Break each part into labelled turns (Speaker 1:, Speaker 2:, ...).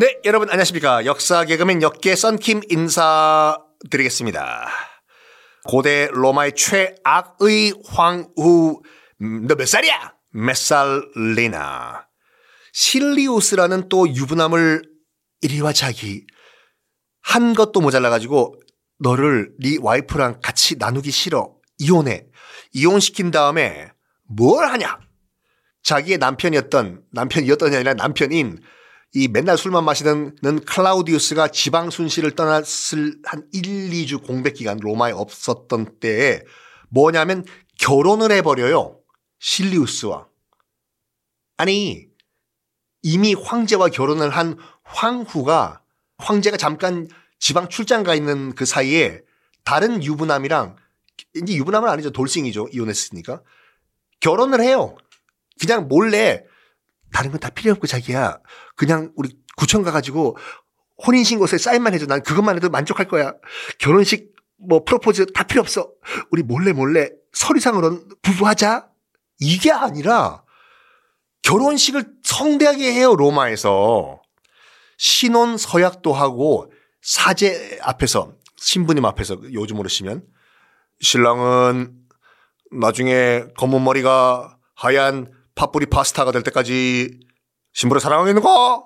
Speaker 1: 네, 여러분 안녕하십니까. 역사 개그맨 역계 썬킴 인사드리겠습니다. 고대 로마의 최악의 황후, 음, 너몇 살이야? 메살리나. 실리우스라는 또 유부남을 이리와 자기 한 것도 모자라가지고 너를 네 와이프랑 같이 나누기 싫어. 이혼해. 이혼시킨 다음에 뭘 하냐? 자기의 남편이었던, 남편이었던이 아니라 남편인 이 맨날 술만 마시는 클라우디우스가 지방 순시를 떠났을 한 1, 2주 공백 기간 로마에 없었던 때에 뭐냐면 결혼을 해버려요. 실리우스와. 아니, 이미 황제와 결혼을 한 황후가 황제가 잠깐 지방 출장 가 있는 그 사이에 다른 유부남이랑 이제 유부남은 아니죠. 돌싱이죠. 이혼했으니까. 결혼을 해요. 그냥 몰래 다른 건 다 필요 없고 자기야. 그냥 우리 구청 가가지고 혼인신고서에 사인만 해줘. 난 그것만 해도 만족할 거야. 결혼식 뭐 프로포즈 다 필요 없어. 우리 몰래 몰래 서류상으로는 부부하자. 이게 아니라 결혼식을 성대하게 해요. 로마에서. 신혼 서약도 하고 사제 앞에서 신부님 앞에서 요즘으로 치면 신랑은 나중에 검은 머리가 하얀 팥뿌리 파스타가 될 때까지 신부를 사랑하겠는가?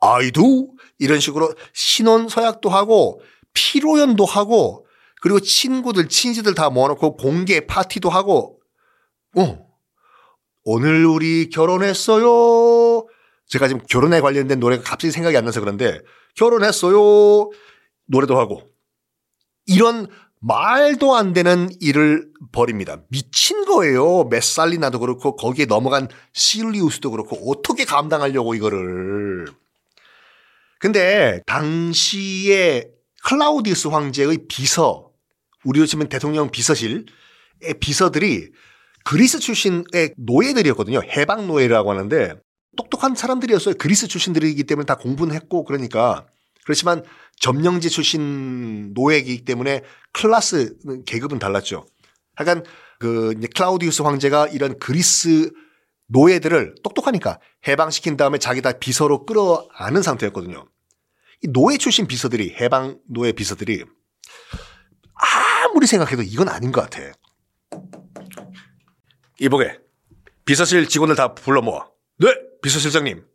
Speaker 1: 아이도 이런 식으로 신혼 서약도 하고 피로연도 하고 그리고 친구들 친지들 다 모아놓고 공개 파티도 하고 어 오늘 우리 결혼했어요. 제가 지금 결혼에 관련된 노래가 갑자기 생각이 안 나서 그런데 결혼했어요. 노래도 하고 이런 말도 안 되는 일을 벌입니다. 미친 거예요. 메살리나도 그렇고 거기에 넘어간 실리우스도 그렇고 어떻게 감당하려고 이거를. 근데 당시에 클라우디우스 황제의 비서, 우리로 치면 대통령 비서실의 비서들이 그리스 출신의 노예들이었거든요. 해방 노예라고 하는데 똑똑한 사람들이었어요. 그리스 출신들이기 때문에 다 공부는 했고 그러니까 그렇지만 점령지 출신 노예이기 때문에 클라스 계급은 달랐죠. 하여간 그 클라우디우스 황제가 이런 그리스 노예들을 똑똑하니까 해방시킨 다음에 자기 다 비서로 끌어안은 상태였거든요. 이 노예 출신 비서들이 해방 노예 비서들이 아무리 생각해도 이건 아닌 것 같아. 이보게 비서실 직원들 다 불러 모아. 네, 비서실장님.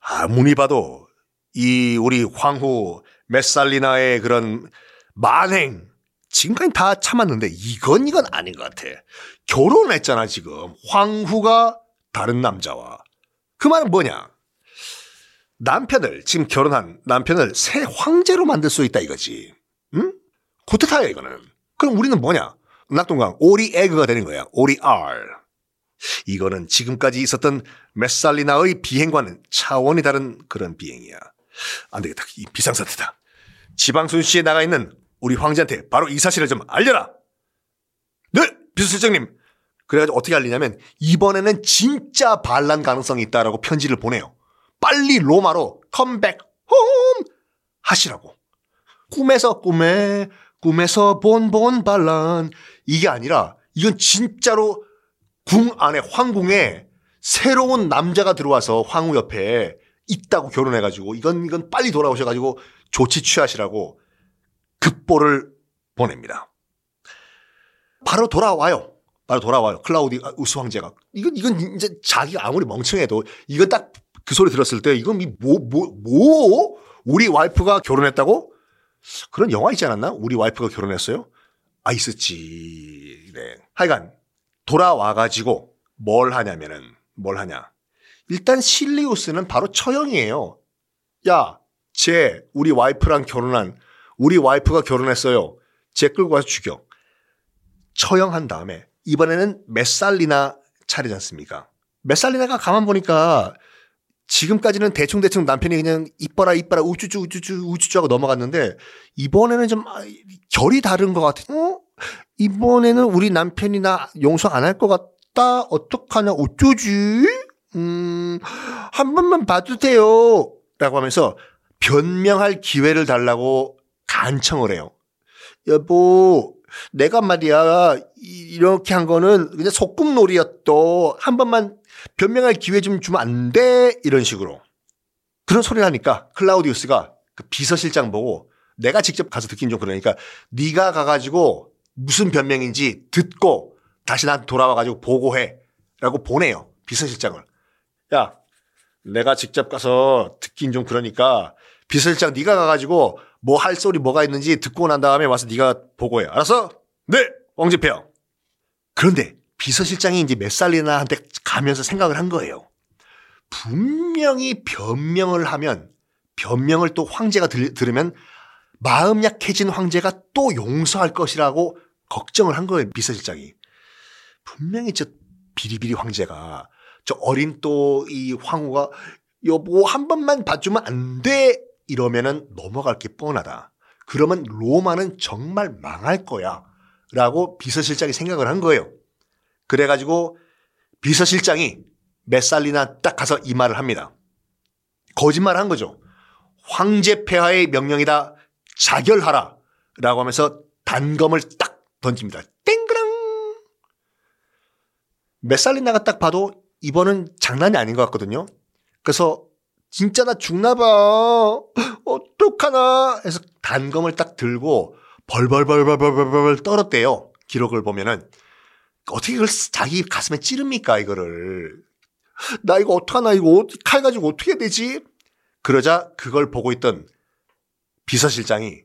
Speaker 1: 아무리 봐도 이 우리 황후 메살리나의 그런 만행 지금까지 다 참았는데 이건 이건 아닌 것 같아. 결혼했잖아 지금 황후가 다른 남자와 그 말은 뭐냐? 남편을 지금 결혼한 남편을 새 황제로 만들 수 있다 이거지. 응? 구태타야 이거는. 그럼 우리는 뭐냐? 낙동강 오리 에그가 되는 거야. 오리 R. 이거는 지금까지 있었던 메살리나의 비행과는 차원이 다른 그런 비행이야. 안 되겠다. 이 비상사태다. 지방순시에 나가 있는 우리 황제한테 바로 이 사실을 좀 알려라. 네, 비서실장님. 그래가지고 어떻게 알리냐면 이번에는 진짜 반란 가능성이 있다라고 편지를 보내요. 빨리 로마로 컴백 홈 하시라고. 꿈에서 꿈에 꿈에서 본본 반란 이게 아니라 이건 진짜로 궁 안에 황궁에 새로운 남자가 들어와서 황후 옆에 있다고 결혼해가지고 이건 이건 빨리 돌아오셔가지고 조치 취하시라고 급보를 보냅니다. 바로 돌아와요. 바로 돌아와요. 클라우디 우스 황제가 이건 이건 이제 자기가 아무리 멍청해도 이건 딱 그 소리 들었을 때 이건 뭐뭐뭐 뭐, 뭐? 우리 와이프가 결혼했다고 그런 영화 있지 않았나? 우리 와이프가 결혼했어요? 아 있었지. 네. 하여간 돌아와 가지고 뭘 하냐면은 뭘 하냐? 일단 실리우스는 바로 처형이에요. 야, 쟤 우리 와이프랑 결혼한 우리 와이프가 결혼했어요. 쟤 끌고 와서 죽여. 처형한 다음에 이번에는 메살리나 차례지 않습니까? 메살리나가 가만 보니까 지금까지는 대충대충 남편이 그냥 이뻐라 이뻐라 우쭈쭈 우쭈쭈 우쭈쭈 하고 넘어갔는데 이번에는 좀 아, 결이 다른 것 같아. 어? 이번에는 우리 남편이 나 용서 안 할 것 같다. 어떡하냐 어쩌지? 음, 한 번만 봐주세요. 라고 하면서 변명할 기회를 달라고 간청을 해요. 여보, 내가 말이야, 이렇게 한 거는 그냥 소꿉놀이였또. 한 번만 변명할 기회 좀 주면 안 돼? 이런 식으로. 그런 소리를 하니까 클라우디우스가 그 비서실장 보고 내가 직접 가서 듣긴 좀 그러니까 네가 가가지고 무슨 변명인지 듣고 다시 나한테 돌아와가지고 보고해 라고 보내요. 비서실장을. 야 내가 직접 가서 듣긴 좀 그러니까 비서실장 네가 가가지고 뭐 할 소리 뭐가 있는지 듣고 난 다음에 와서 네가 보고해. 알았어? 네, 왕집회요. 그런데 비서실장이 이제 메살리나한테 가면서 생각을 한 거예요. 분명히 변명을 하면 변명을 또 황제가 들, 들으면 마음 약해진 황제가 또 용서할 것이라고 걱정을 한 거예요. 비서실장이. 분명히 저 비리비리 황제가 저 어린 또 이 황후가 여보 한 번만 봐주면 안 돼. 이러면은 넘어갈 게 뻔하다. 그러면 로마는 정말 망할 거야. 라고 비서실장이 생각을 한 거예요. 그래가지고 비서실장이 메살리나 딱 가서 이 말을 합니다. 거짓말 한 거죠. 황제 폐하의 명령이다. 자결하라. 라고 하면서 단검을 딱 던집니다. 땡그랑! 메살리나가 딱 봐도 이번은 장난이 아닌 것 같거든요. 그래서 진짜 나 죽나 봐. 어떡하나 해서 단검을 딱 들고 벌벌벌벌벌벌 떨었대요. 기록을 보면은 어떻게 그걸 자기 가슴에 찌릅니까 이거를. 나 이거 어떡하나 이거 칼 가지고 어떻게 되지? 그러자 그걸 보고 있던 비서실장이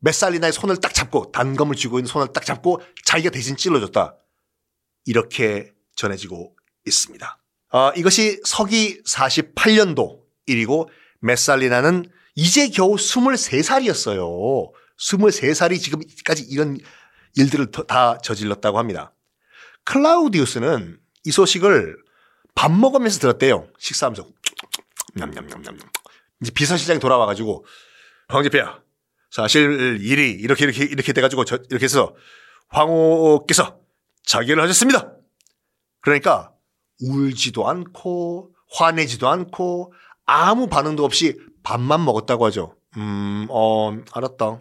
Speaker 1: 메살리나의 손을 딱 잡고 단검을 쥐고 있는 손을 딱 잡고 자기가 대신 찔러줬다. 이렇게 전해지고 있습니다. 어, 이것이 서기 48년도 일이고 메살리나는 이제 겨우 23살이었어요. 23살이 지금까지 이런 일들을 다 저질렀다고 합니다. 클라우디우스는 이 소식을 밥 먹으면서 들었대요. 식사하면서. 냠냠냠냠. 이제 비서실장이 돌아와가지고 황제폐야 사실 일이 이렇게 이렇게 이렇게 돼가지고 저, 이렇게 해서 황후께서 자결을 하셨습니다. 그러니까 울지도 않고 화내지도 않고 아무 반응도 없이 밥만 먹었다고 하죠. 음, 어, 알았다.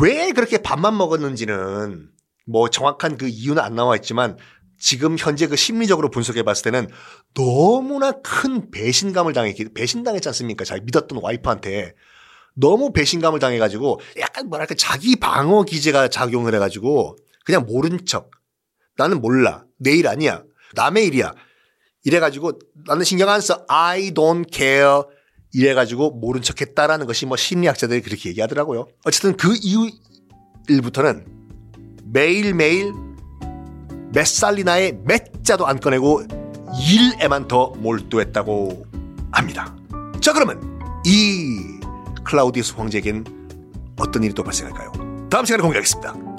Speaker 1: 왜 그렇게 밥만 먹었는지는 뭐 정확한 그 이유는 안 나와 있지만 지금 현재 그 심리적으로 분석해 봤을 때는 너무나 큰 배신감을 당했기, 배신당했지 않습니까? 자기 믿었던 와이프한테. 너무 배신감을 당해가지고 약간 뭐랄까 자기 방어 기제가 작용을 해가지고 그냥 모른 척. 나는 몰라. 내 일 아니야. 남의 일이야. 이래가지고 나는 신경 안 써. I don't care. 이래가지고 모른 척 했다라는 것이 뭐 심리학자들이 그렇게 얘기하더라고요. 어쨌든 그 이후 일부터는 매일매일 메살리나의 몇 자도 안 꺼내고 일에만 더 몰두했다고 합니다. 자 그러면 이 클라우디우스 황제에겐 어떤 일이 또 발생할까요? 다음 시간에 공개하겠습니다.